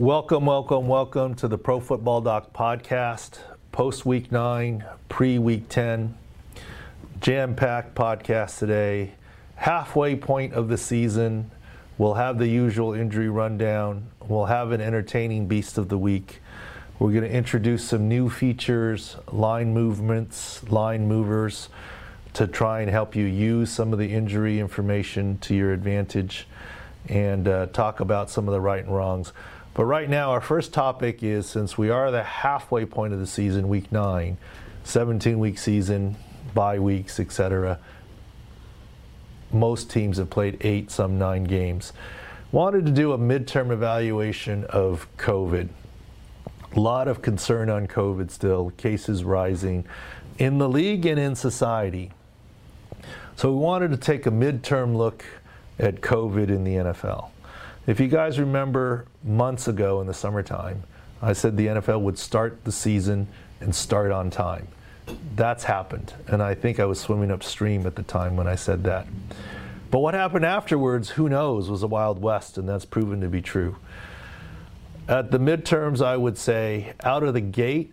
Welcome, welcome, welcome to the Pro Football Doc podcast, post week nine, pre week 10. Jam packed podcast today. Halfway point of the season. We'll have the usual injury rundown. We'll have an entertaining beast of the week. We're going to introduce some new features, line movements, line movers to try and help you use some of the injury information to your advantage and uh, talk about some of the right and wrongs. But right now, our first topic is since we are the halfway point of the season, week nine, 17 week season, bye weeks, etc. Most teams have played eight, some nine games. Wanted to do a midterm evaluation of COVID. A lot of concern on COVID still, cases rising in the league and in society. So we wanted to take a midterm look at COVID in the NFL. If you guys remember months ago in the summertime, I said the NFL would start the season and start on time. That's happened. And I think I was swimming upstream at the time when I said that. But what happened afterwards, who knows, was a Wild West, and that's proven to be true. At the midterms, I would say out of the gate,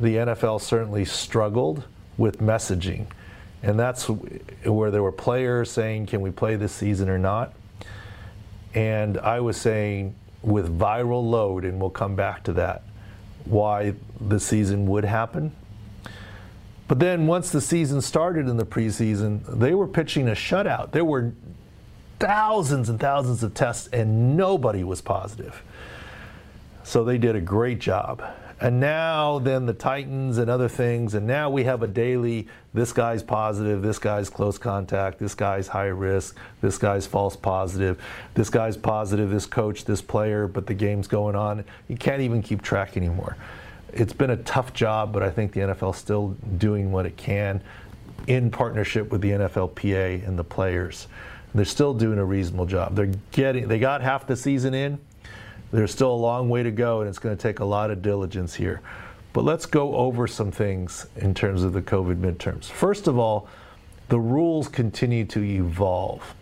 the NFL certainly struggled with messaging. And that's where there were players saying, can we play this season or not? And I was saying, with viral load, and we'll come back to that, why the season would happen. But then once the season started in the preseason, they were pitching a shutout. There were thousands and thousands of tests, and nobody was positive. So they did a great job. And now, then the Titans and other things, and now we have a daily this guy's positive, this guy's close contact, this guy's high risk, this guy's false positive, this guy's positive, this coach, this player, but the game's going on. You can't even keep track anymore. It's been a tough job, but I think the NFL's still doing what it can in partnership with the NFLPA and the players. They're still doing a reasonable job. They're getting they got half the season in there's still a long way to go, and it's going to take a lot of diligence here. But let's go over some things in terms of the COVID midterms. First of all, the rules continue to evolve.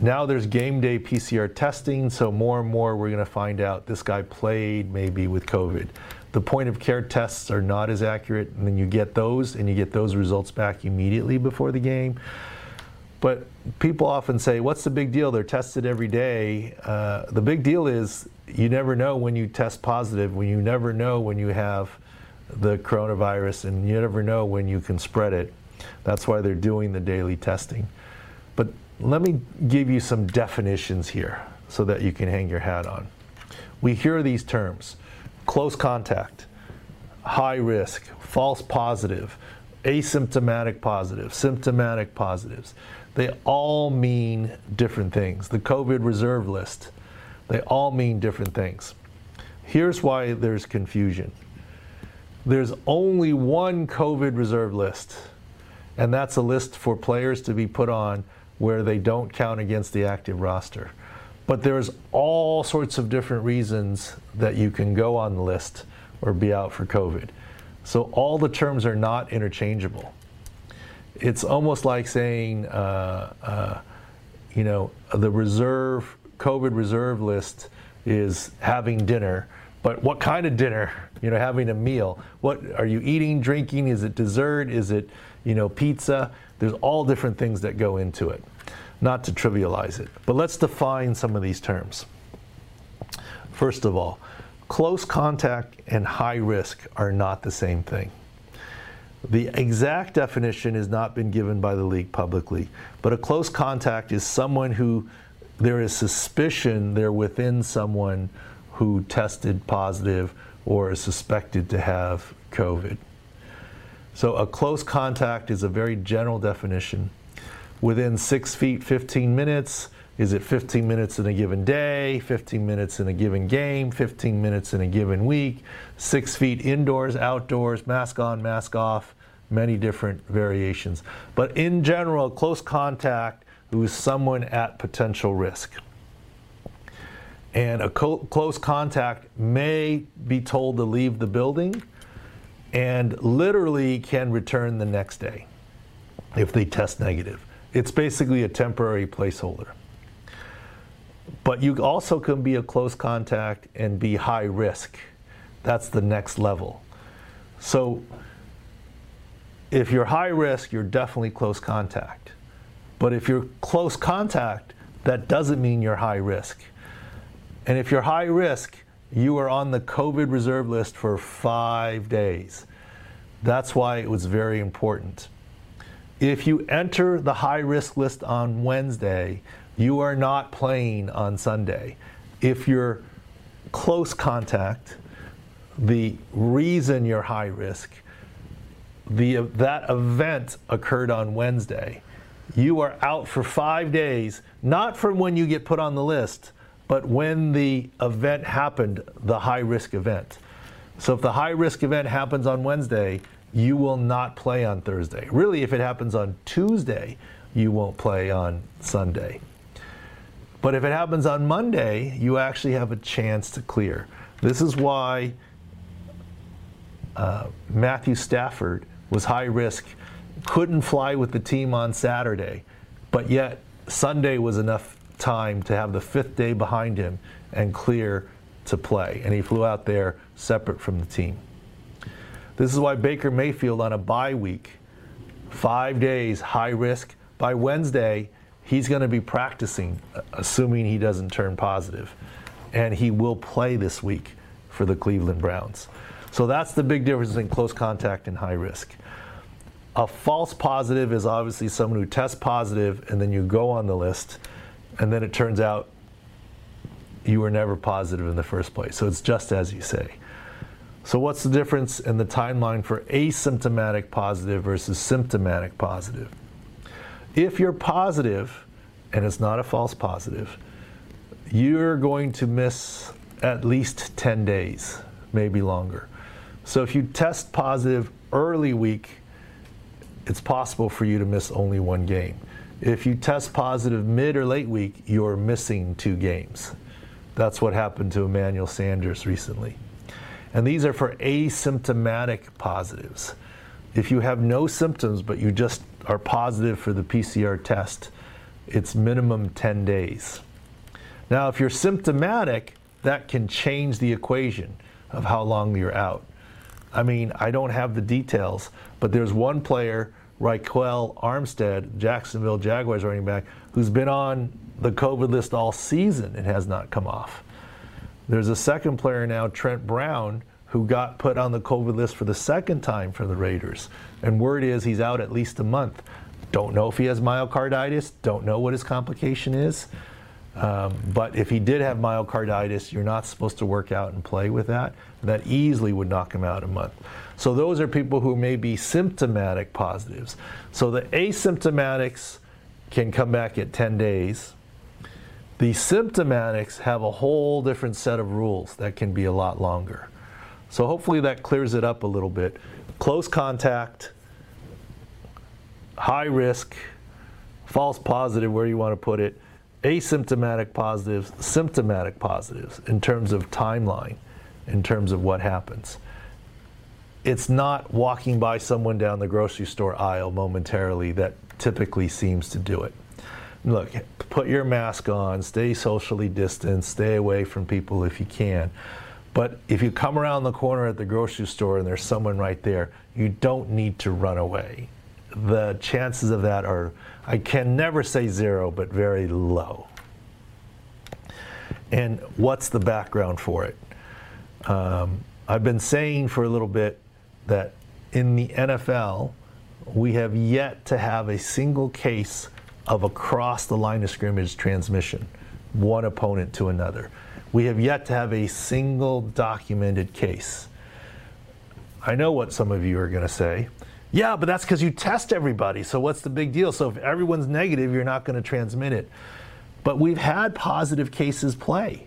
Now there's game day PCR testing, so more and more we're going to find out this guy played maybe with COVID. The point of care tests are not as accurate, and then you get those and you get those results back immediately before the game. But people often say, What's the big deal? They're tested every day. Uh, the big deal is you never know when you test positive, when you never know when you have the coronavirus, and you never know when you can spread it. That's why they're doing the daily testing. But let me give you some definitions here so that you can hang your hat on. We hear these terms close contact, high risk, false positive, asymptomatic positive, symptomatic positives. They all mean different things. The COVID reserve list, they all mean different things. Here's why there's confusion there's only one COVID reserve list, and that's a list for players to be put on where they don't count against the active roster. But there's all sorts of different reasons that you can go on the list or be out for COVID. So all the terms are not interchangeable it's almost like saying, uh, uh, you know, the reserve COVID reserve list is having dinner, but what kind of dinner? You know, having a meal. What are you eating, drinking? Is it dessert? Is it, you know, pizza? There's all different things that go into it. Not to trivialize it, but let's define some of these terms. First of all, close contact and high risk are not the same thing. The exact definition has not been given by the league publicly, but a close contact is someone who there is suspicion they're within someone who tested positive or is suspected to have COVID. So a close contact is a very general definition. Within six feet, 15 minutes Is it 15 minutes in a given day, 15 minutes in a given game, 15 minutes in a given week, six feet indoors, outdoors, mask on, mask off, many different variations. But in general, close contact who is someone at potential risk. And a co- close contact may be told to leave the building and literally can return the next day if they test negative. It's basically a temporary placeholder. But you also can be a close contact and be high risk. That's the next level. So if you're high risk, you're definitely close contact. But if you're close contact, that doesn't mean you're high risk. And if you're high risk, you are on the COVID reserve list for five days. That's why it was very important. If you enter the high risk list on Wednesday, you are not playing on Sunday. If you're close contact, the reason you're high risk, the, that event occurred on Wednesday. You are out for five days, not from when you get put on the list, but when the event happened, the high risk event. So if the high risk event happens on Wednesday, you will not play on Thursday. Really, if it happens on Tuesday, you won't play on Sunday. But if it happens on Monday, you actually have a chance to clear. This is why uh, Matthew Stafford was high risk, couldn't fly with the team on Saturday, but yet Sunday was enough time to have the fifth day behind him and clear to play. And he flew out there separate from the team. This is why Baker Mayfield on a bye week, five days, high risk. By Wednesday, he's going to be practicing, uh, assuming he doesn't turn positive. And he will play this week for the Cleveland Browns. So that's the big difference in close contact and high risk. A false positive is obviously someone who tests positive and then you go on the list and then it turns out you were never positive in the first place. So it's just as you say. So, what's the difference in the timeline for asymptomatic positive versus symptomatic positive? If you're positive, and it's not a false positive, you're going to miss at least 10 days, maybe longer. So, if you test positive early week, it's possible for you to miss only one game. If you test positive mid or late week, you're missing two games. That's what happened to Emmanuel Sanders recently. And these are for asymptomatic positives. If you have no symptoms, but you just are positive for the PCR test, it's minimum 10 days. Now, if you're symptomatic, that can change the equation of how long you're out. I mean, I don't have the details, but there's one player, Ryquell Armstead, Jacksonville Jaguars running back, who's been on the COVID list all season and has not come off. There's a second player now, Trent Brown, who got put on the COVID list for the second time for the Raiders. And word is he's out at least a month. Don't know if he has myocarditis, don't know what his complication is. Um, but if he did have myocarditis, you're not supposed to work out and play with that. That easily would knock him out a month. So those are people who may be symptomatic positives. So the asymptomatics can come back at 10 days. The symptomatics have a whole different set of rules that can be a lot longer. So hopefully that clears it up a little bit. Close contact, high risk, false positive, where you want to put it, asymptomatic positives, symptomatic positives in terms of timeline, in terms of what happens. It's not walking by someone down the grocery store aisle momentarily that typically seems to do it look, put your mask on, stay socially distanced, stay away from people if you can. But if you come around the corner at the grocery store and there's someone right there, you don't need to run away. The chances of that are, I can never say zero, but very low. And what's the background for it? Um, I've been saying for a little bit that in the NFL, we have yet to have a single case of across the line of scrimmage transmission, one opponent to another. We have yet to have a single documented case. I know what some of you are going to say. Yeah, but that's because you test everybody. So what's the big deal? So if everyone's negative, you're not going to transmit it. But we've had positive cases play,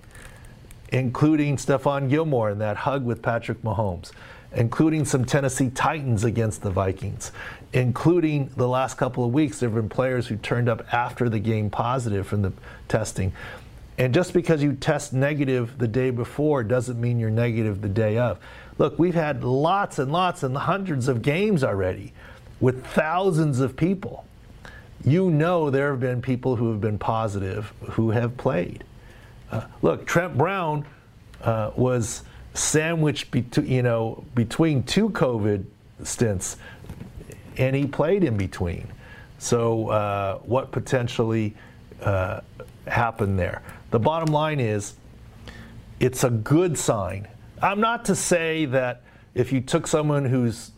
including Stephon Gilmore and that hug with Patrick Mahomes, including some Tennessee Titans against the Vikings, including the last couple of weeks, there have been players who turned up after the game positive from the testing. And just because you test negative the day before doesn't mean you're negative the day of. Look, we've had lots and lots and hundreds of games already with thousands of people. You know there have been people who have been positive who have played. Uh, look, Trent Brown uh, was sandwiched be- you know, between two COVID stints, and he played in between. So, uh, what potentially uh, happened there? The bottom line is it's a good sign. I'm not to say that if you took someone who's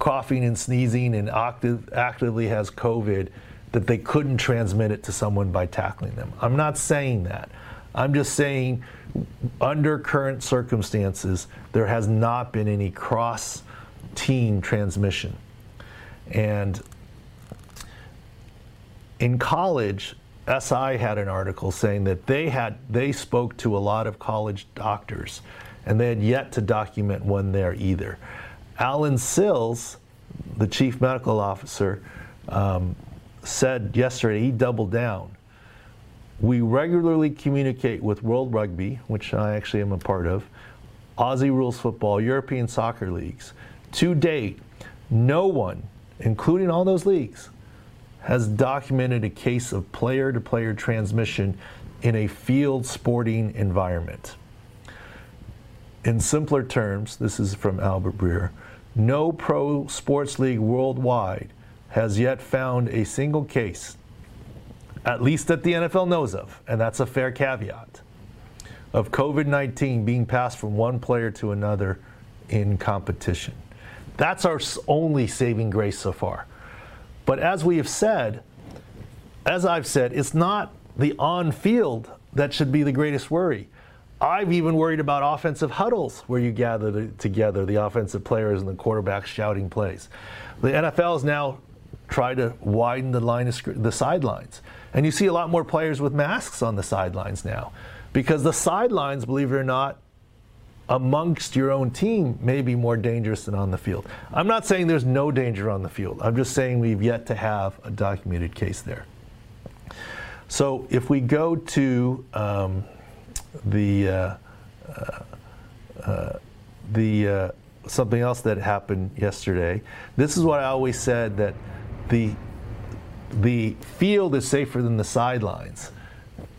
coughing and sneezing and active, actively has COVID, that they couldn't transmit it to someone by tackling them. I'm not saying that. I'm just saying, under current circumstances, there has not been any cross team transmission. And in college, SI had an article saying that they had they spoke to a lot of college doctors, and they had yet to document one there either. Allen Sills, the chief medical officer, um, said yesterday he doubled down. We regularly communicate with World Rugby, which I actually am a part of, Aussie Rules Football, European soccer leagues. To date, no one, including all those leagues, has documented a case of player to player transmission in a field sporting environment. In simpler terms, this is from Albert Breer, no pro sports league worldwide has yet found a single case, at least that the NFL knows of, and that's a fair caveat, of COVID 19 being passed from one player to another in competition. That's our only saving grace so far. But as we have said, as I've said, it's not the on field that should be the greatest worry. I've even worried about offensive huddles where you gather the, together the offensive players and the quarterbacks shouting plays. The NFL has now tried to widen the line of the sidelines, and you see a lot more players with masks on the sidelines now, because the sidelines, believe it or not, amongst your own team may be more dangerous than on the field. I'm not saying there's no danger on the field. I'm just saying we've yet to have a documented case there. So if we go to um, the uh, uh, uh, the uh, something else that happened yesterday, this is what I always said that the the field is safer than the sidelines,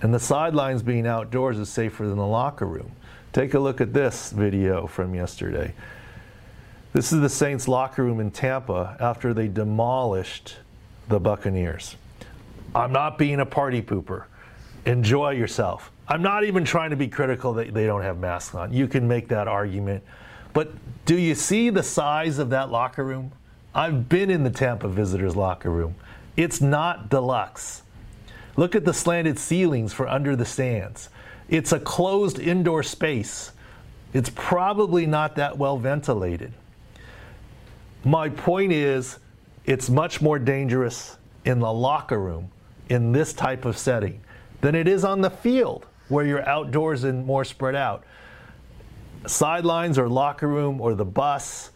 and the sidelines being outdoors is safer than the locker room. Take a look at this video from yesterday. This is the Saints locker room in Tampa after they demolished the Buccaneers. I'm not being a party pooper. Enjoy yourself. I'm not even trying to be critical that they don't have masks on. You can make that argument. But do you see the size of that locker room? I've been in the Tampa visitors locker room. It's not deluxe. Look at the slanted ceilings for under the stands. It's a closed indoor space. It's probably not that well ventilated. My point is, it's much more dangerous in the locker room in this type of setting than it is on the field where you're outdoors and more spread out. Sidelines or locker room or the bus,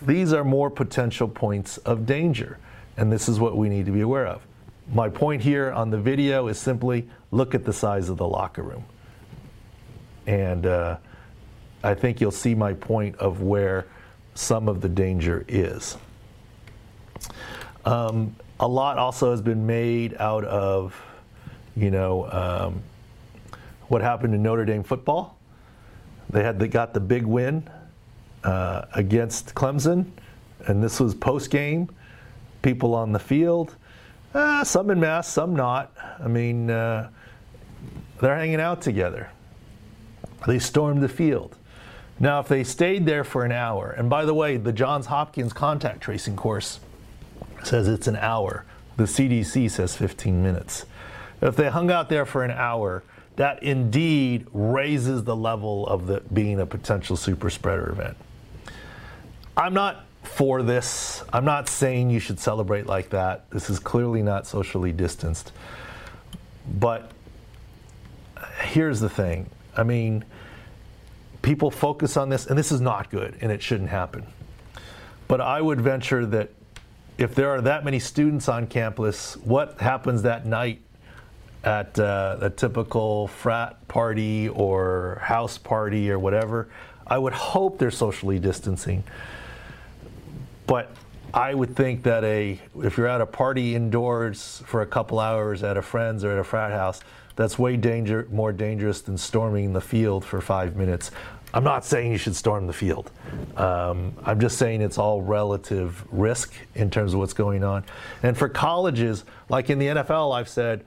these are more potential points of danger. And this is what we need to be aware of. My point here on the video is simply look at the size of the locker room. And uh, I think you'll see my point of where some of the danger is. Um, a lot also has been made out of, you know, um, what happened in Notre Dame football. They had they got the big win uh, against Clemson, and this was post game. People on the field, uh, some in mass, some not. I mean, uh, they're hanging out together. They stormed the field. Now, if they stayed there for an hour, and by the way, the Johns Hopkins contact tracing course says it's an hour. The CDC says 15 minutes. If they hung out there for an hour, that indeed raises the level of the being a potential super spreader event. I'm not for this. I'm not saying you should celebrate like that. This is clearly not socially distanced. But here's the thing I mean, people focus on this, and this is not good, and it shouldn't happen. But I would venture that if there are that many students on campus, what happens that night at uh, a typical frat party or house party or whatever? I would hope they're socially distancing. But I would think that a if you're at a party indoors for a couple hours at a friend's or at a frat house, that's way danger more dangerous than storming the field for five minutes. I'm not saying you should storm the field. Um, I'm just saying it's all relative risk in terms of what's going on. And for colleges, like in the NFL, I've said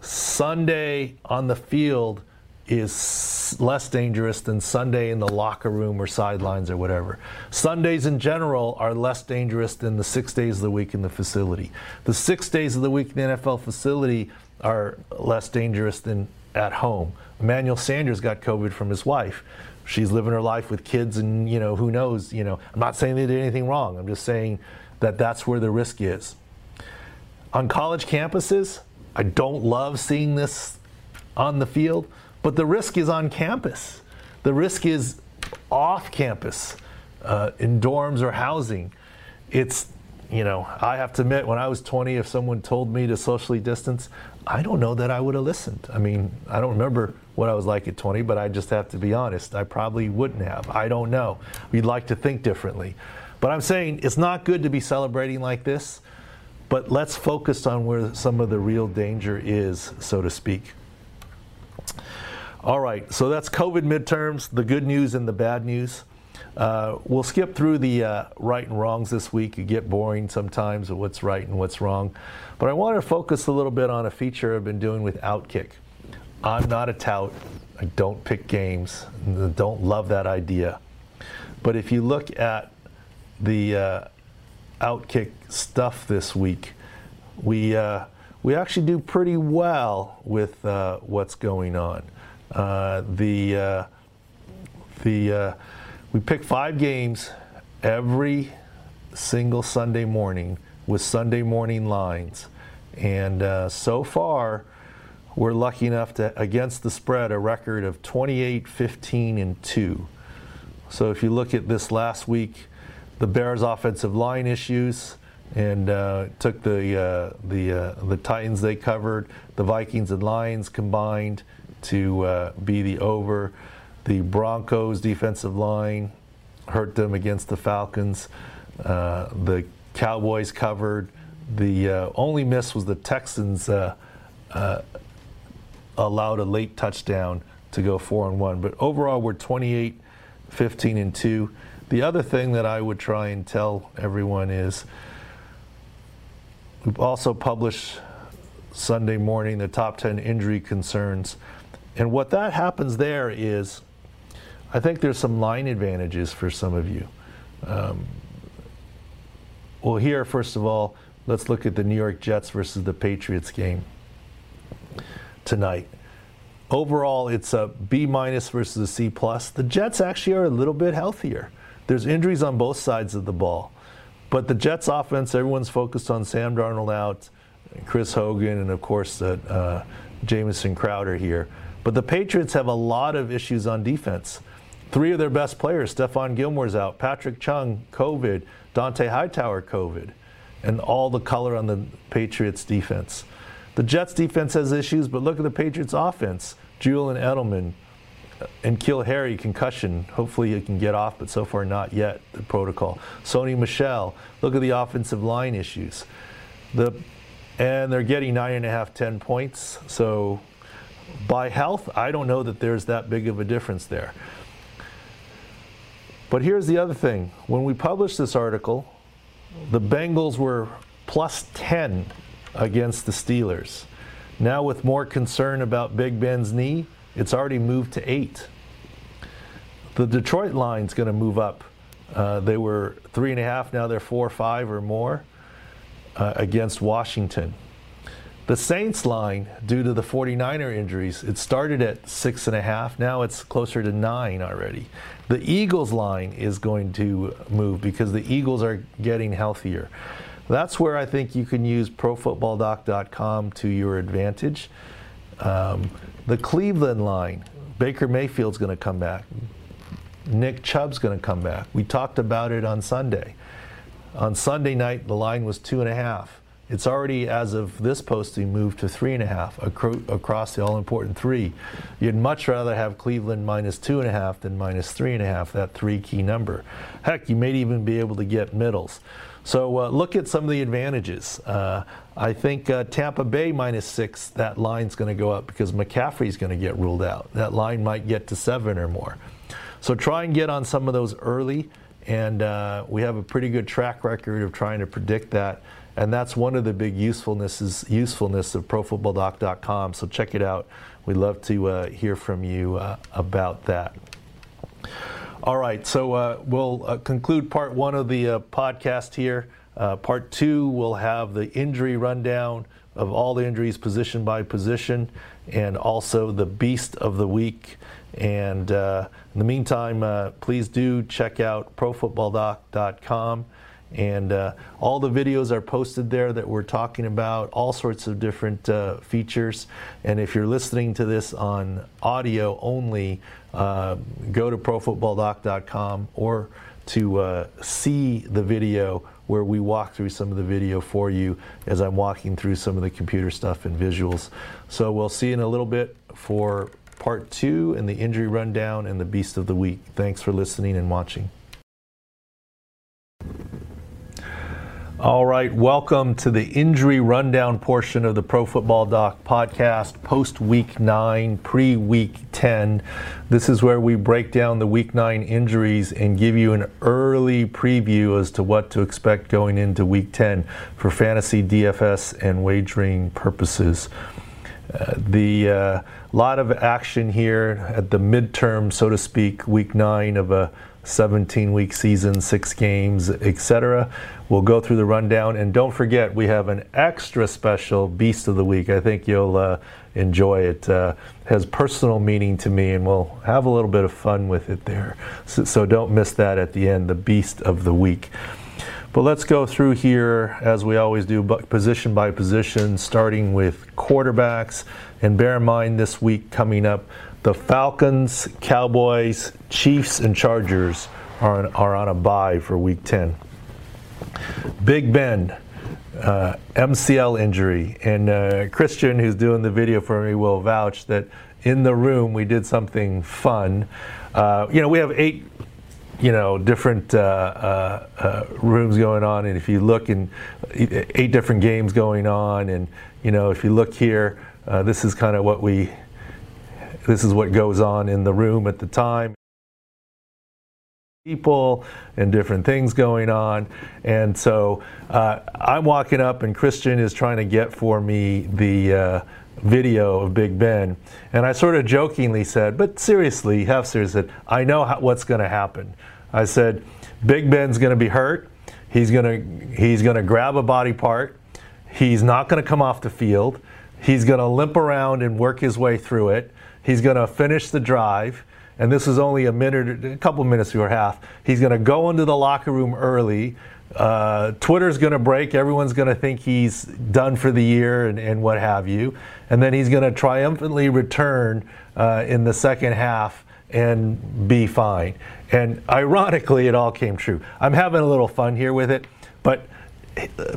Sunday on the field is less dangerous than Sunday in the locker room or sidelines or whatever. Sundays in general are less dangerous than the six days of the week in the facility. The six days of the week in the NFL facility are less dangerous than at home. Emmanuel Sanders got COVID from his wife. She's living her life with kids, and you know who knows. You know, I'm not saying they did anything wrong. I'm just saying that that's where the risk is. On college campuses, I don't love seeing this on the field but the risk is on campus. The risk is off campus, uh, in dorms or housing. It's, you know, I have to admit, when I was 20, if someone told me to socially distance, I don't know that I would have listened. I mean, I don't remember what I was like at 20, but I just have to be honest. I probably wouldn't have. I don't know. We'd like to think differently. But I'm saying it's not good to be celebrating like this, but let's focus on where some of the real danger is, so to speak. All right, so that's COVID midterms, the good news and the bad news. Uh, we'll skip through the uh, right and wrongs this week. It get boring sometimes of what's right and what's wrong. But I want to focus a little bit on a feature I've been doing with Outkick. I'm not a tout. I don't pick games. Don't love that idea. But if you look at the uh, Outkick stuff this week, we uh, we actually do pretty well with uh, what's going on. Uh, the uh, the uh, we pick five games every single Sunday morning with Sunday morning lines, and so far we're lucky enough to against the spread a record of 28, 15, and two. So if you look at this last week, the Bears' offensive line issues and uh, took the uh, the uh, the Titans they covered, the Vikings and Lions combined, to uh, be the over. The Broncos defensive line hurt them against the Falcons. Uh, the Cowboys covered. The uh, only miss was the Texans uh, uh, allowed a late touchdown to go four and one. But overall, we're 28, 15 and two. The other thing that I would try and tell everyone is we've also published Sunday morning the top 10 injury concerns. And what that happens there is, I think there's some line advantages for some of you. Um, well, here, first of all, let's look at the New York Jets versus the Patriots game tonight. Overall, it's a B minus versus a C plus. The Jets actually are a little bit healthier. There's injuries on both sides of the ball. But the Jets offense, everyone's focused on Sam Darnold out, Chris Hogan, and of course, uh, uh, Jamison Crowder here. But the Patriots have a lot of issues on defense. Three of their best players, Stephon Gilmore's out, Patrick Chung, COVID, Dont'a Hightower, COVID, and all the color on the Patriots defense. The Jets defense has issues, but look at the Patriots offense. Julian Edelman uh, and N'Keal Harry concussion. Hopefully he can get off, but so far not yet, the protocol. Sony Michel, look at the offensive line issues. The and they're getting nine and a half, ten points. So by health, I don't know that there's that big of a difference there. But here's the other thing. When we published this article, the Bengals were plus 10 against the Steelers. Now, with more concern about Big Ben's knee, it's already moved to 8. The Detroit line's going to move up. Uh, they were 3.5, now they're 4 5 or more uh, against Washington. The Saints line, due to the 49er injuries, it started at six and a half. Now it's closer to nine already. The Eagles line is going to move because the Eagles are getting healthier. That's where I think you can use profootballdoc.com to your advantage. Um, the Cleveland line, Baker Mayfield's going to come back. Nick Chubb's going to come back. We talked about it on Sunday. On Sunday night, the line was two and a half. It's already, as of this posting, moved to three and a half acro- across the all important three. You'd much rather have Cleveland minus two and a half than minus three and a half, that three key number. Heck, you may even be able to get middles. So uh, look at some of the advantages. Uh, I think uh, Tampa Bay minus six, that line's going to go up because McCaffrey's going to get ruled out. That line might get to seven or more. So try and get on some of those early, and uh, we have a pretty good track record of trying to predict that. And that's one of the big usefulnesses usefulness of ProFootballDoc.com. So check it out. We'd love to uh, hear from you uh, about that. All right, so uh, we'll uh, conclude part one of the uh, podcast here. Uh, part two, we'll have the injury rundown of all the injuries position by position and also the beast of the week. And in the meantime, please do check out profootballdoc.com. And uh, all the videos are posted there that we're talking about, all sorts of different uh, features. And if you're listening to this on audio only, uh, go to profootballdoc.com or to uh, see the video where we walk through some of the video for you as I'm walking through some of the computer stuff and visuals. So we'll see you in a little bit for part two and the injury rundown and the beast of the week. Thanks for listening and watching. All right, welcome to the injury rundown portion of the Pro Football Doc podcast, post week nine, pre week 10. This is where we break down the week nine injuries and give you an early preview as to what to expect going into week 10 for fantasy DFS and wagering purposes. Uh, the uh, lot of action here at the midterm, so to speak, week nine of a 17 week season, six games, etc. We'll go through the rundown. And don't forget, we have an extra special Beast of the Week. I think you'll uh, enjoy it. Uh, has personal meaning to me, and we'll have a little bit of fun with it there. So, so don't miss that at the end, the Beast of the Week. But let's go through here, as we always do, position by position, starting with quarterbacks. And bear in mind this week coming up, the Falcons, Cowboys, Chiefs, and Chargers are on, are on a bye for week 10. Big Ben, uh, MCL injury. And uh, Christian, who's doing the video for me, will vouch that in the room we did something fun. Uh, you know, we have eight you know different uh, uh, uh, rooms going on and if you look in eight different games going on and you know if you look here this is kind of what we this is what goes on in the room at the time. People and different things going on. And so uh, I'm walking up, and Christian is trying to get for me the uh, video of Big Ben. And I sort of jokingly said, but seriously, half said, I know how, what's going to happen. I said, Big Ben's going to be hurt. He's going to he's going to grab a body part. He's not going to come off the field. He's going to limp around and work his way through it. He's going to finish the drive, and this is only a minute, a couple minutes before half. He's going to go into the locker room early. Uh, Twitter's going to break. Everyone's going to think he's done for the year and, and what have you. And then he's going to triumphantly return uh, in the second half and be fine. And ironically, it all came true. I'm having a little fun here with it, but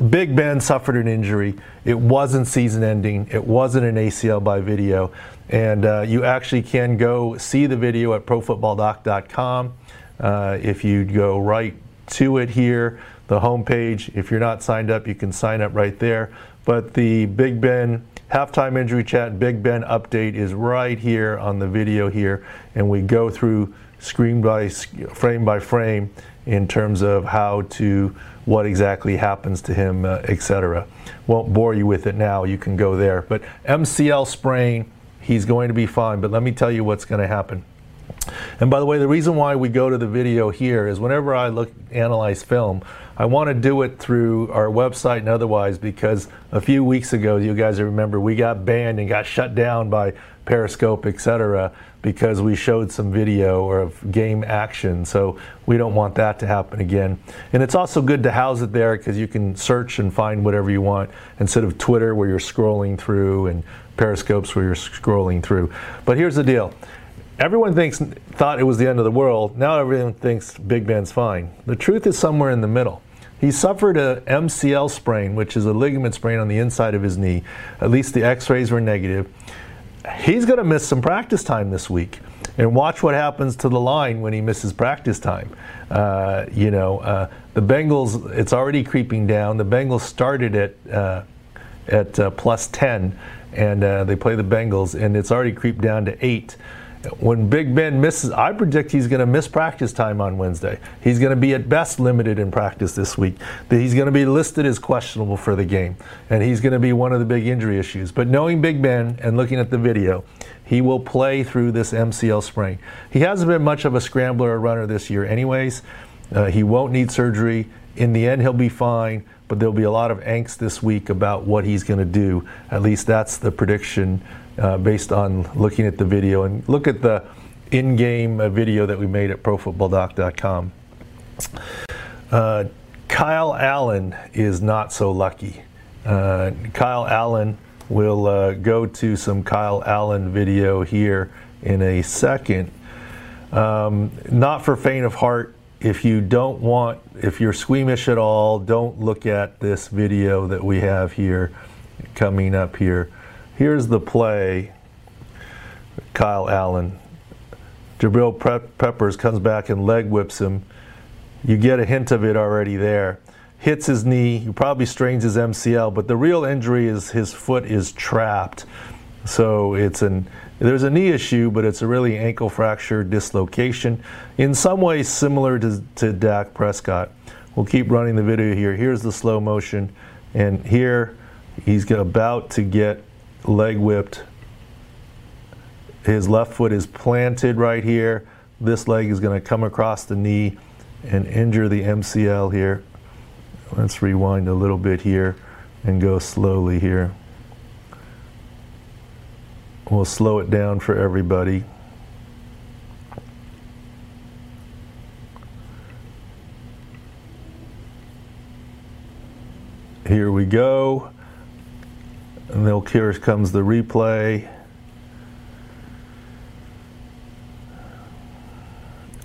Big Ben suffered an injury. It wasn't season ending, it wasn't an ACL by video. And uh, you actually can go see the video at profootballdoc.com. Uh, if you go right to it here, the homepage, if you're not signed up, you can sign up right there. But the Big Ben halftime injury chat, Big Ben update is right here on the video here. And we go through screen by frame by frame in terms of how to what exactly happens to him, uh, etc. Won't bore you with it now. You can go there. But MCL sprain He's going to be fine, but let me tell you what's going to happen. And by the way, the reason why we go to the video here is whenever I look analyze film, I want to do it through our website and otherwise because a few weeks ago, you guys remember, we got banned and got shut down by Periscope, etc., because we showed some video or of game action. So we don't want that to happen again. And it's also good to house it there because you can search and find whatever you want instead of Twitter where you're scrolling through and Periscopes where you're scrolling through. But here's the deal. Everyone thinks thought it was the end of the world. Now everyone thinks Big Ben's fine. The truth is somewhere in the middle. He suffered a MCL sprain, which is a ligament sprain on the inside of his knee. At least the x-rays were negative. He's going to miss some practice time this week. And watch what happens to the line when he misses practice time. Uh, you know, uh, the Bengals, it's already creeping down. The Bengals started at, uh, at uh, plus 10, and uh, they play the Bengals, and it's already creeped down to 8 when Big Ben misses, I predict he's going to miss practice time on Wednesday. He's going to be at best limited in practice this week. He's going to be listed as questionable for the game, and he's going to be one of the big injury issues. But knowing Big Ben and looking at the video, he will play through this MCL sprain. He hasn't been much of a scrambler or runner this year, anyways. Uh, he won't need surgery. In the end, he'll be fine, but there'll be a lot of angst this week about what he's going to do. At least that's the prediction uh, based on looking at the video. And look at the in game uh, video that we made at profootballdoc.com. Uh, Kyle Allen is not so lucky. Uh, Kyle Allen will uh, go to some Kyle Allen video here in a second. Um, not for faint of heart. If you don't want, if you're squeamish at all, don't look at this video that we have here coming up here. Here's the play. Kyle Allen. Jabril Peppers comes back and leg whips him. You get a hint of it already there. Hits his knee. He probably strains his MCL, but the real injury is his foot is trapped. So it's an there's a knee issue, but it's a really ankle fracture dislocation. In some ways, similar to, to Dak Prescott. We'll keep running the video here. Here's the slow motion, and here he's about to get leg whipped. His left foot is planted right here. This leg is going to come across the knee and injure the MCL here. Let's rewind a little bit here and go slowly here. We'll slow it down for everybody. Here we go. And then here comes the replay.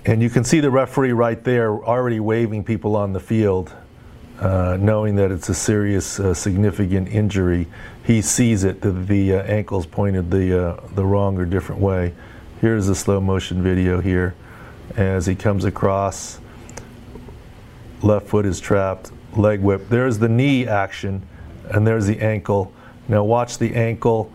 And you can see the referee right there already waving people on the field, uh, knowing that it's a serious, uh, significant injury. He sees it that the uh, ankle's pointed the, uh, the wrong or different way. Here's a slow motion video here as he comes across. Left foot is trapped, leg whip. There's the knee action, and there's the ankle. Now watch the ankle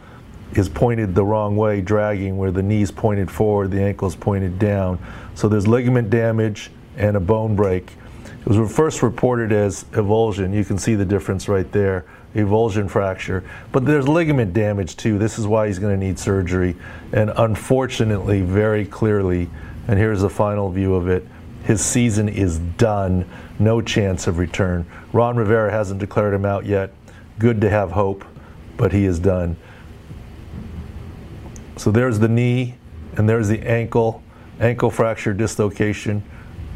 is pointed the wrong way, dragging where the knee's pointed forward, the ankle's pointed down. So there's ligament damage and a bone break. It was first reported as avulsion. You can see the difference right there, avulsion fracture. But there's ligament damage too. This is why he's going to need surgery. And unfortunately, very clearly, and here's the final view of it, his season is done. No chance of return. Ron Rivera hasn't declared him out yet. Good to have hope but he is done. So there's the knee, and there's the ankle, ankle fracture dislocation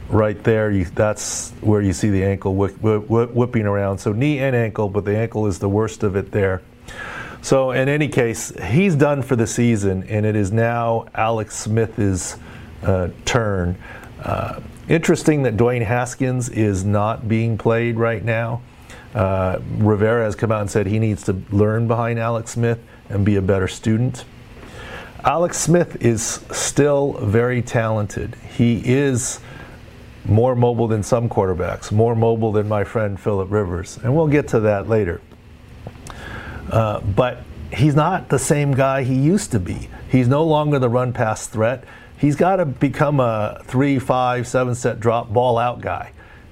right there. You, that's where you see the ankle whipping around. So knee and ankle, but the ankle is the worst of it there. So in any case, he's done for the season, and it is now Alex Smith's uh, turn. Uh, interesting that Dwayne Haskins is not being played right now. Uh, Rivera has come out and said he needs to learn behind Alex Smith and be a better student. Alex Smith is still very talented. He is more mobile than some quarterbacks, more mobile than my friend Philip Rivers, and we'll get to that later. Uh, but he's not the same guy he used to be. He's no longer the run pass threat. He's got to become a three, five, seven set drop ball out guy.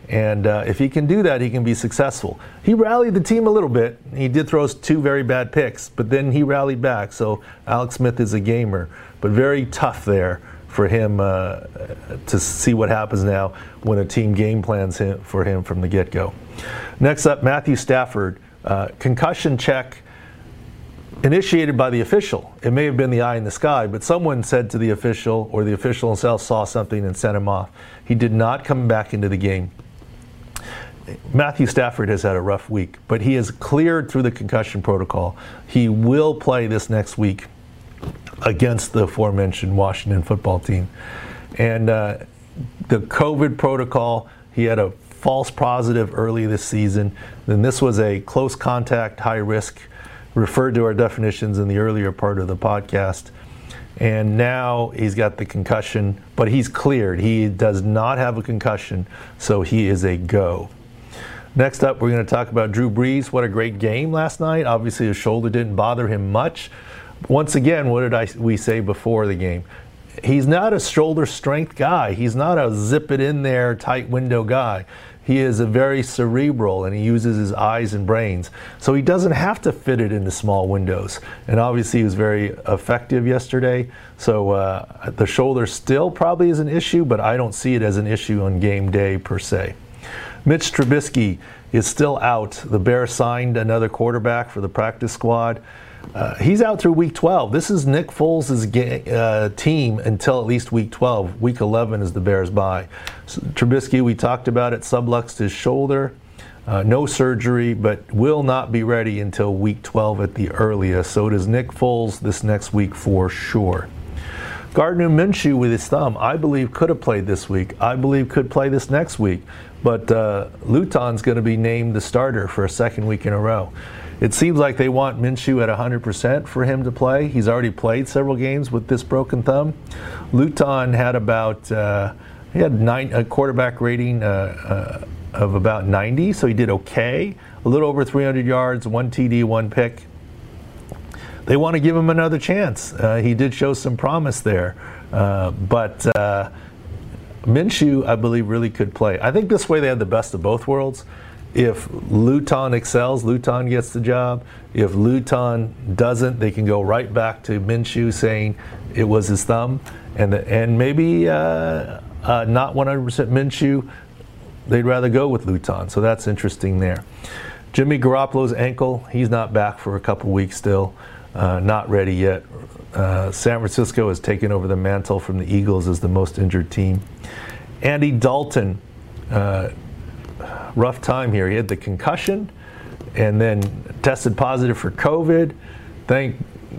And uh, if he can do that, he can be successful. He rallied the team a little bit. He did throw two very bad picks, but then he rallied back. So Alex Smith is a gamer, but very tough there for him uh, to see what happens now when a team game plans him, for him from the get go. Next up, Matthew Stafford. Uh, concussion check initiated by the official. It may have been the eye in the sky, but someone said to the official, or the official himself saw something and sent him off. He did not come back into the game. Matthew Stafford has had a rough week, but he is cleared through the concussion protocol. He will play this next week against the aforementioned Washington football team. And uh, the COVID protocol, he had a false positive early this season. Then this was a close contact, high risk, referred to our definitions in the earlier part of the podcast. And now he's got the concussion, but he's cleared. He does not have a concussion, so he is a go. Next up, we're going to talk about Drew Brees. What a great game last night. Obviously, his shoulder didn't bother him much. Once again, what did I, we say before the game? He's not a shoulder strength guy. He's not a zip it in there tight window guy. He is a very cerebral and he uses his eyes and brains. So he doesn't have to fit it into small windows. And obviously, he was very effective yesterday. So uh, the shoulder still probably is an issue, but I don't see it as an issue on game day per se. Mitch Trubisky is still out. The Bears signed another quarterback for the practice squad. Uh, he's out through week 12. This is Nick Foles' uh, team until at least week 12. Week 11 is the Bears' bye. So, Trubisky, we talked about it, subluxed his shoulder. Uh, no surgery, but will not be ready until week 12 at the earliest. So does Nick Foles this next week for sure. Gardner Minshew with his thumb, I believe, could have played this week. I believe could play this next week. But uh, Luton's going to be named the starter for a second week in a row. It seems like they want Minshew at 100% for him to play. He's already played several games with this broken thumb. Luton had about uh, he had nine, a quarterback rating uh, uh, of about 90, so he did okay. A little over 300 yards, one TD, one pick. They want to give him another chance. Uh, he did show some promise there, uh, but uh, Minshew, I believe, really could play. I think this way they had the best of both worlds. If Luton excels, Luton gets the job. If Luton doesn't, they can go right back to Minshew saying it was his thumb, and the, and maybe uh, uh, not 100% Minshew. They'd rather go with Luton, so that's interesting there. Jimmy Garoppolo's ankle, he's not back for a couple weeks still, uh, not ready yet. Uh, San Francisco has taken over the mantle from the Eagles as the most injured team. Andy Dalton, uh, rough time here. He had the concussion and then tested positive for COVID. Thank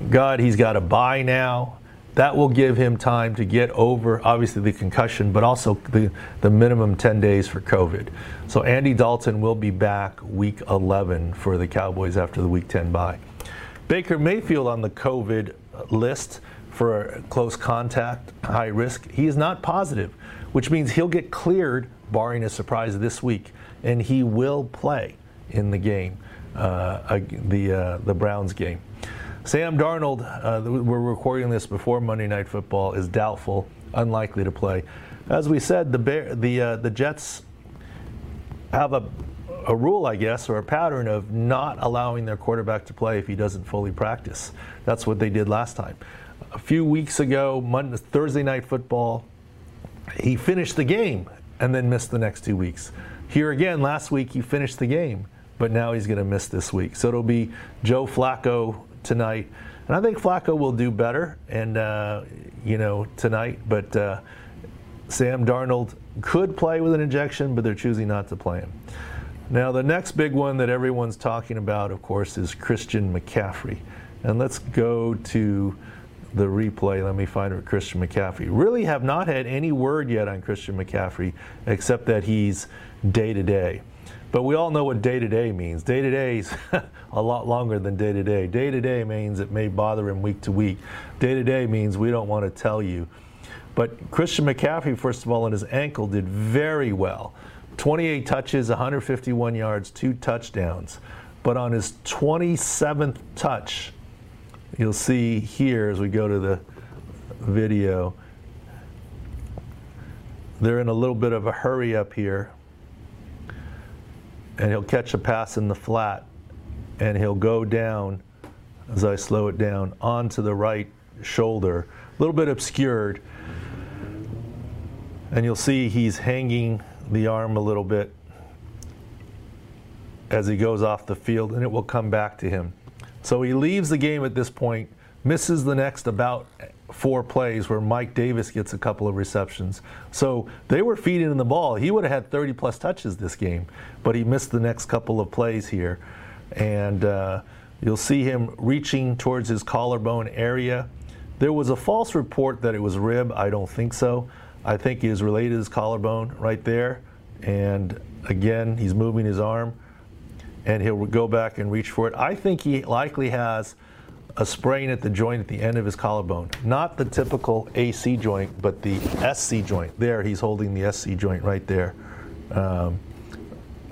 God he's got a bye now. That will give him time to get over, obviously, the concussion, but also the, the minimum 10 days for COVID. So Andy Dalton will be back week 11 for the Cowboys after the week 10 bye. Baker Mayfield on the COVID list for close contact, high risk. He is not positive, which means he'll get cleared, barring a surprise this week, and he will play in the game, uh, the uh, the Browns game. Sam Darnold, uh, we're recording this before Monday Night Football, is doubtful, unlikely to play. As we said, the Bear, the uh, the Jets have a a rule, I guess, or a pattern of not allowing their quarterback to play if he doesn't fully practice. That's what they did last time. A few weeks ago, Monday, Thursday night football, he finished the game and then missed the next two weeks. Here again, last week he finished the game, but now he's going to miss this week. So it'll be Joe Flacco tonight, and I think Flacco will do better, and uh, you know tonight. But uh, Sam Darnold could play with an injection, but they're choosing not to play him. Now, the next big one that everyone's talking about, of course, is Christian McCaffrey. And let's go to the replay. Let me find it. Christian McCaffrey. Really have not had any word yet on Christian McCaffrey, except that he's day to day. But we all know what day to day means. Day to day is a lot longer than day to day. Day to day means it may bother him week to week. Day to day means we don't want to tell you. But Christian McCaffrey, first of all, on his ankle, did very well. 28 touches, 151 yards, two touchdowns. But on his 27th touch, you'll see here as we go to the video, they're in a little bit of a hurry up here. And he'll catch a pass in the flat and he'll go down, as I slow it down, onto the right shoulder, a little bit obscured. And you'll see he's hanging the arm a little bit as he goes off the field, and it will come back to him. So he leaves the game at this point, misses the next about four plays where Mike Davis gets a couple of receptions. So they were feeding him the ball. He would have had 30 plus touches this game, but he missed the next couple of plays here. And uh, you'll see him reaching towards his collarbone area. There was a false report that it was rib. I don't think so. I think he is related to his collarbone right there. And again, he's moving his arm and he'll go back and reach for it. I think he likely has a sprain at the joint at the end of his collarbone. Not the typical AC joint, but the SC joint. There, he's holding the SC joint right there. Um,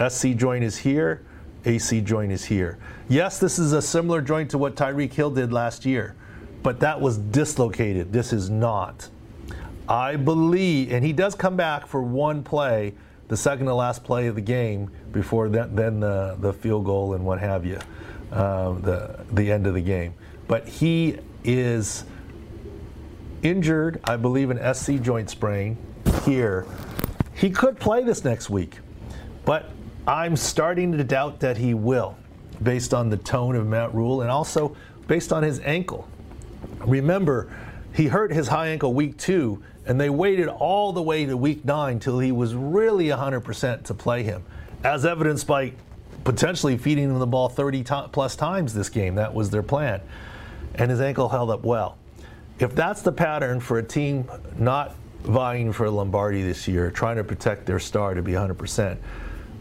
SC joint is here, AC joint is here. Yes, this is a similar joint to what Tyreek Hill did last year, but that was dislocated. This is not. I believe, and he does come back for one play, the second to last play of the game before then the, the field goal and what have you, uh, the, the end of the game but he is injured, I believe, an SC joint sprain here. He could play this next week, but I'm starting to doubt that he will, based on the tone of Matt Rhule and also based on his ankle. Remember, he hurt his high ankle week two, and they waited all the way to week nine till he was really 100% to play him, as evidenced by potentially feeding him the ball 30 plus times this game. That was their plan and his ankle held up well. If that's the pattern for a team not vying for Lombardi this year, trying to protect their star to be 100%,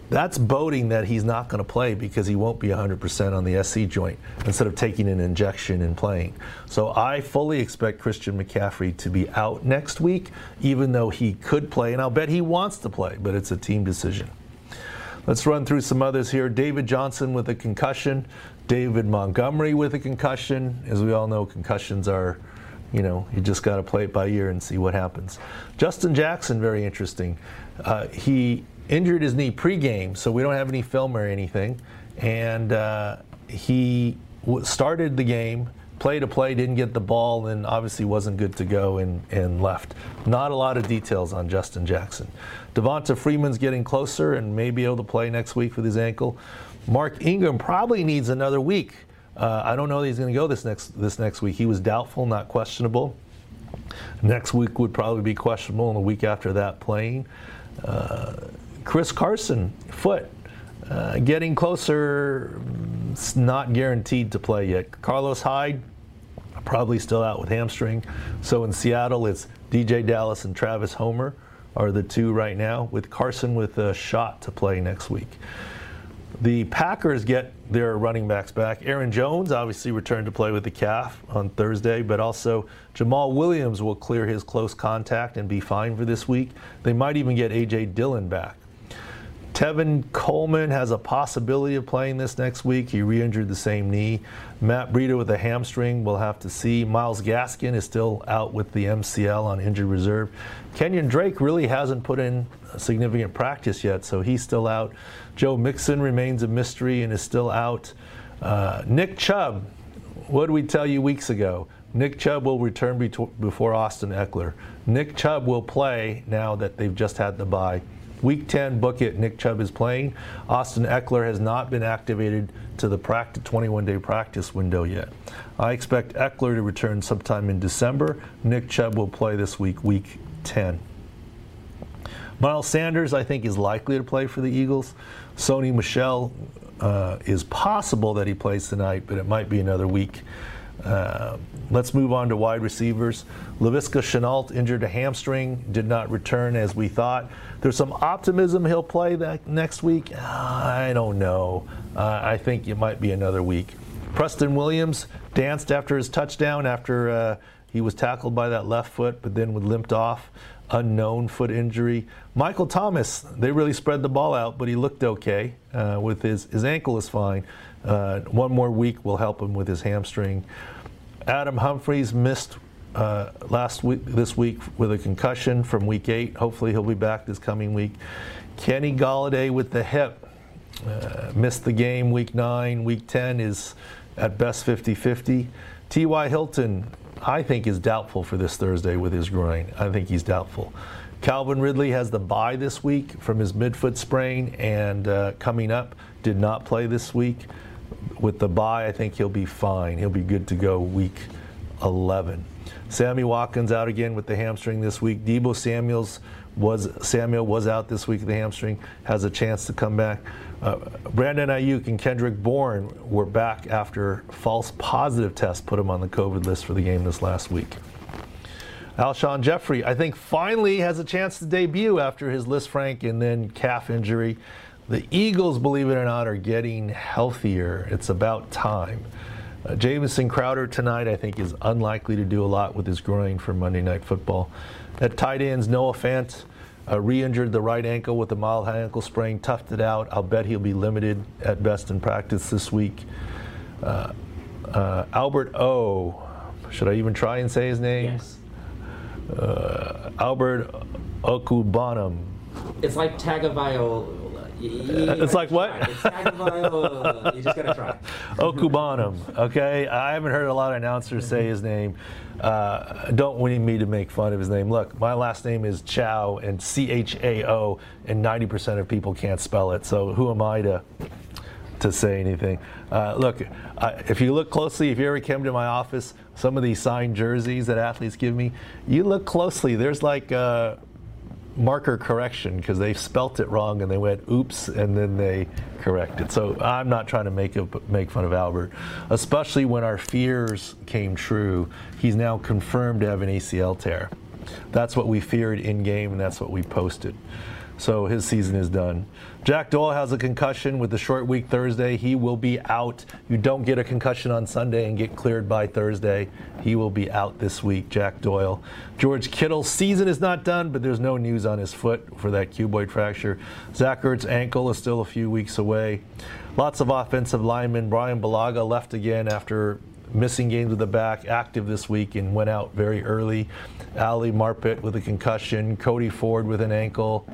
that's boding that he's not going to play because he won't be 100% on the SC joint instead of taking an injection and playing. So I fully expect Christian McCaffrey to be out next week, even though he could play, and I'll bet he wants to play, but it's a team decision. Let's run through some others here. David Johnson with a concussion. David Montgomery with a concussion. As we all know, concussions are, you know, you just got to play it by ear and see what happens. Justin Jackson, very interesting. Uh, he injured his knee pregame, so we don't have any film or anything. And uh, he w- started the game, play to play, didn't get the ball, and obviously wasn't good to go and, and left. Not a lot of details on Justin Jackson. Devonta Freeman's getting closer and may be able to play next week with his ankle. Mark Ingram probably needs another week. Uh, I don't know that he's going to go this next this next week. He was doubtful, not questionable. Next week would probably be questionable, and the week after that playing. Uh, Chris Carson, foot, uh, getting closer, not guaranteed to play yet. Carlos Hyde, probably still out with hamstring. So in Seattle, it's DeeJay Dallas and Travis Homer are the two right now, with Carson with a shot to play next week. The Packers get their running backs back. Aaron Jones obviously returned to play with the calf on Thursday, but also Jamaal Williams will clear his close contact and be fine for this week. They might even get A.J. Dillon back. Tevin Coleman has a possibility of playing this next week. He re injured the same knee. Matt Breida with a hamstring, we'll have to see. Myles Gaskin is still out with the MCL on injured reserve. Kenyan Drake really hasn't put in significant practice yet, so he's still out. Joe Mixon remains a mystery and is still out. Uh, Nick Chubb, what did we tell you weeks ago? Nick Chubb will return before Austin Ekeler. Nick Chubb will play now that they've just had the bye. Week 10, book it. Nick Chubb is playing. Austin Ekeler has not been activated to the 21 day practice window yet. I expect Ekeler to return sometime in December. Nick Chubb will play this week, week 10. Miles Sanders, I think, is likely to play for the Eagles. Sony Michel uh, is possible that he plays tonight, but it might be another week. Uh, let's move on to wide receivers. Laviska Shenault injured a hamstring, did not return as we thought. There's some optimism he'll play that next week. I don't know. Uh, I think it might be another week. Preston Williams danced after his touchdown after uh, he was tackled by that left foot, but then limped off. Unknown foot injury. Michael Thomas, they really spread the ball out, but he looked okay uh, with his his ankle is fine. One more week will help him with his hamstring. Adam Humphries missed uh, last week, this week with a concussion from week eight. Hopefully, he'll be back this coming week. Kenny Golladay with the hip uh, missed the game week nine. Week 10 is at best 50 50. T.Y. Hilton, I think, is doubtful for this Thursday with his groin. I think he's doubtful. Calvin Ridley has the bye this week from his midfoot sprain and uh, coming up, did not play this week. With the bye, I think he'll be fine. He'll be good to go week 11. Sammy Watkins out again with the hamstring this week. Deebo Samuels was Samuel was out this week with the hamstring, has a chance to come back. Uh, Brandon Aiyuk and Kendrick Bourne were back after false positive tests put him on the COVID list for the game this last week. Alshon Jeffery, I think, finally has a chance to debut after his Lisfranc and then calf injury. The Eagles, believe it or not, are getting healthier. It's about time. Uh, Jamison Crowder tonight, I think, is unlikely to do a lot with his groin for Monday Night Football. At tight ends, Noah Fant uh, re-injured the right ankle with a mild high ankle sprain, toughed it out. I'll bet he'll be limited at best in practice this week. Uh, uh, Albert O. Should I even try and say his name? Yes. Uh, Albert Okubanam. It's like Tagovailoa. It's like what? It's You just gotta try. Okubanam. Okay, I haven't heard a lot of announcers say his name. Uh, don't need me to make fun of his name. Look, my last name is Chow and C H A O, and 90% of people can't spell it. So who am I to to say anything? Uh, look, uh, if you look closely, if you ever came to my office, some of these signed jerseys that athletes give me, you look closely. There's like uh, marker correction because they spelt it wrong and they went oops and then they corrected. So I'm not trying to make a, make fun of Albert, especially when our fears came true. He's now confirmed to have an ACL tear. That's what we feared in game and that's what we posted. So his season is done. Jack Doyle has a concussion with the short week Thursday. He will be out. You don't get a concussion on Sunday and get cleared by Thursday. He will be out this week, Jack Doyle. George Kittle's season is not done, but there's no news on his foot for that cuboid fracture. Zach Ertz's ankle is still a few weeks away. Lots of offensive linemen. Brian Bulaga left again after missing games with the back, active this week and went out very early. Ali Marpet with a concussion, Cody Ford with an ankle,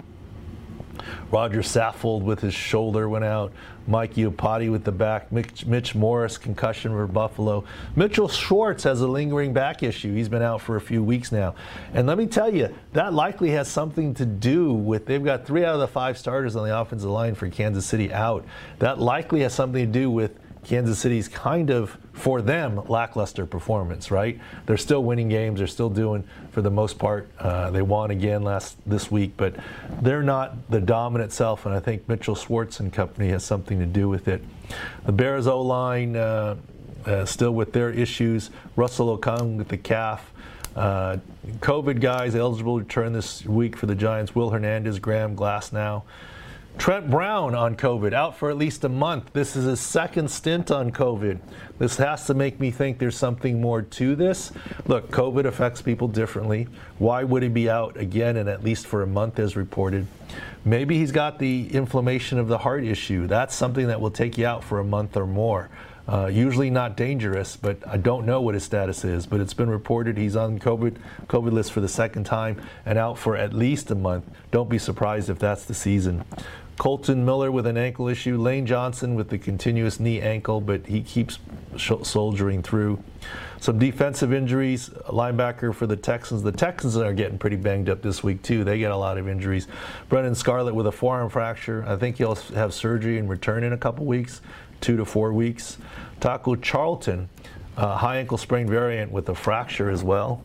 Roger Saffold with his shoulder went out. Mike Iupati with the back. Mitch, Mitch, Morse, concussion for Buffalo. Mitchell Schwartz has a lingering back issue. He's been out for a few weeks now. And let me tell you, that likely has something to do with they've got three out of the five starters on the offensive line for Kansas City out. That likely has something to do with Kansas City's kind of, for them, lackluster performance, right? They're still winning games. They're still doing, for the most part, uh, they won again last this week, but they're not the dominant self, and I think Mitchell Schwartz and company has something to do with it. The Bears O line uh, uh, still with their issues. Russell Okung with the calf. Uh, COVID guys eligible to return this week for the Giants. Will Hernandez, Graham Glasgow. Trent Brown on COVID, out for at least a month. This is his second stint on COVID. This has to make me think there's something more to this. Look, COVID affects people differently. Why would he be out again and at least for a month as reported? Maybe he's got the inflammation of the heart issue. That's something that will take you out for a month or more. Uh, usually not dangerous, but I don't know what his status is. But it's been reported he's on COVID COVID list for the second time and out for at least a month. Don't be surprised if that's the season. Kolton Miller with an ankle issue. Lane Johnson with the continuous knee ankle, but he keeps soldiering through. Some defensive injuries. Linebacker for the Texans. The Texans are getting pretty banged up this week too. They get a lot of injuries. Brennan Scarlett with a forearm fracture. I think he'll have surgery and return in a couple weeks, two to four weeks. Taco Charlton, high ankle sprain variant with a fracture as well.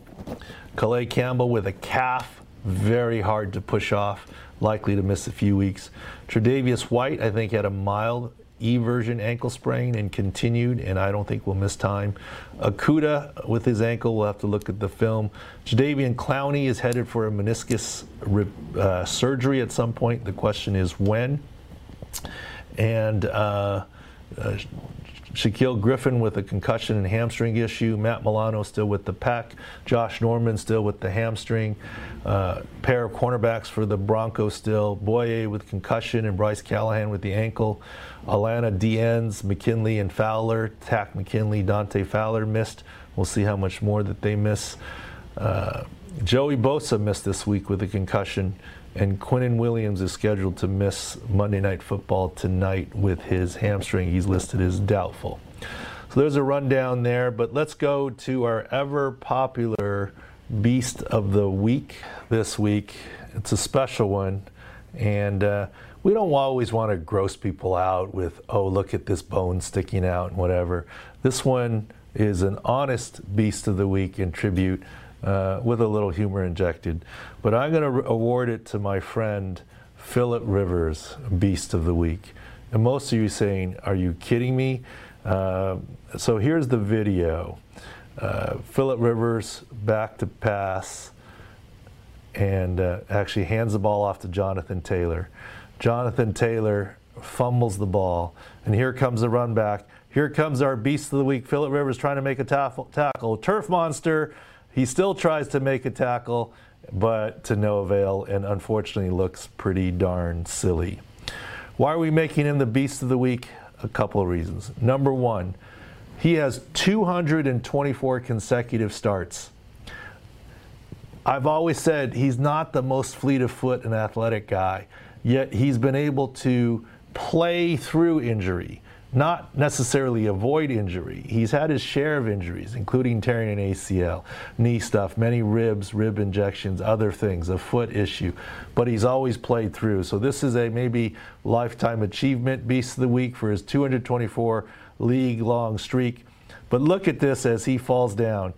Calais Campbell with a calf, very hard to push off likely to miss a few weeks. Tre'Davious White, I think, had a mild eversion ankle sprain and continued, and I don't think will miss time. Okudah with his ankle, we'll have to look at the film. Jadeveon Clowney is headed for a meniscus uh, surgery at some point. The question is when. And uh, uh, Shaquill Griffin with a concussion and hamstring issue. Matt Milano still with the pack. Josh Norman still with the hamstring. Uh, pair of cornerbacks for the Broncos still. Bouye with concussion and Bryce Callahan with the ankle. Alana Dienz, McKinley, and Fowler. Takk McKinley, Dante Fowler missed. We'll see how much more that they miss. Uh, Joey Bosa missed this week with a concussion and Quinnen Williams is scheduled to miss Monday Night Football tonight with his hamstring. He's listed as doubtful. So there's a rundown there, but let's go to our ever popular beast of the week this week. It's a special one, and uh, we don't always want to gross people out with, oh, look at this bone sticking out and whatever. This one is an honest Beast of the Week in tribute uh, with a little humor injected. But I'm going to award it to my friend Philip Rivers, Beast of the Week. And most of you saying, are you kidding me? Uh, so here's the video. Uh, Philip Rivers back to pass and uh, actually hands the ball off to Jonathan Taylor. Jonathan Taylor fumbles the ball, and here comes the run back. Here comes our beast of the week. Philip Rivers trying to make a tackle. Turf monster. He still tries to make a tackle, but to no avail, and unfortunately looks pretty darn silly. Why are we making him the beast of the week? A couple of reasons. Number one, he has 224 consecutive starts. I've always said he's not the most fleet of foot and athletic guy, yet he's been able to play through injury, not necessarily avoid injury. He's had his share of injuries, including tearing an ACL, knee stuff, many ribs, rib injections, other things, a foot issue, but he's always played through. So this is a maybe lifetime achievement beast of the week for his 224 league long streak. But look at this as he falls down.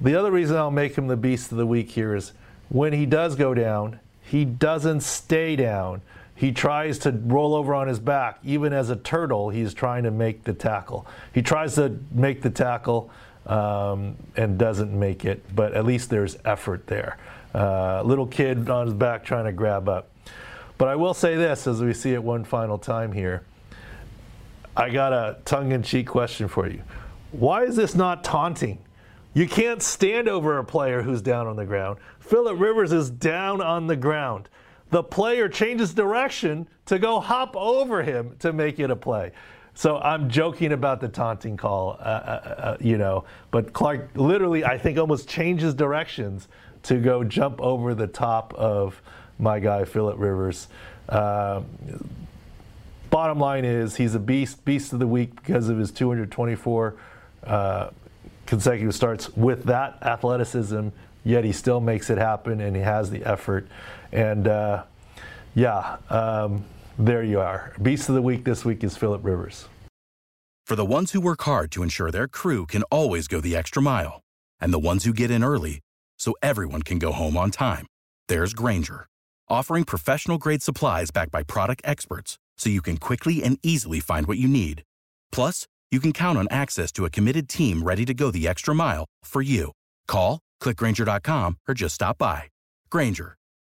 The other reason I'll make him the beast of the week here is when he does go down, he doesn't stay down. He tries to roll over on his back. Even as a turtle, he's trying to make the tackle. He tries to make the tackle um, and doesn't make it, but at least there's effort there. Uh, little kid on his back trying to grab up. But I will say this as we see it one final time here. I got a tongue in cheek question for you. Why is this not taunting? You can't stand over a player who's down on the ground. Philip Rivers is down on the ground. The player changes direction to go hop over him to make it a play. So I'm joking about the taunting call, uh, uh, uh, you know, but Clark literally, I think, almost changes directions to go jump over the top of my guy, Philip Rivers. Uh, bottom line is he's a beast, beast of the week because of his 224 uh, consecutive starts with that athleticism. Yet he still makes it happen, and he has the effort. And uh, yeah, um, there you are. Beast of the week this week is Philip Rivers. For the ones who work hard to ensure their crew can always go the extra mile, and the ones who get in early so everyone can go home on time, there's Grainger, offering professional grade supplies backed by product experts so you can quickly and easily find what you need. Plus, you can count on access to a committed team ready to go the extra mile for you. Call, clickgrainger.com, or just stop by. Grainger,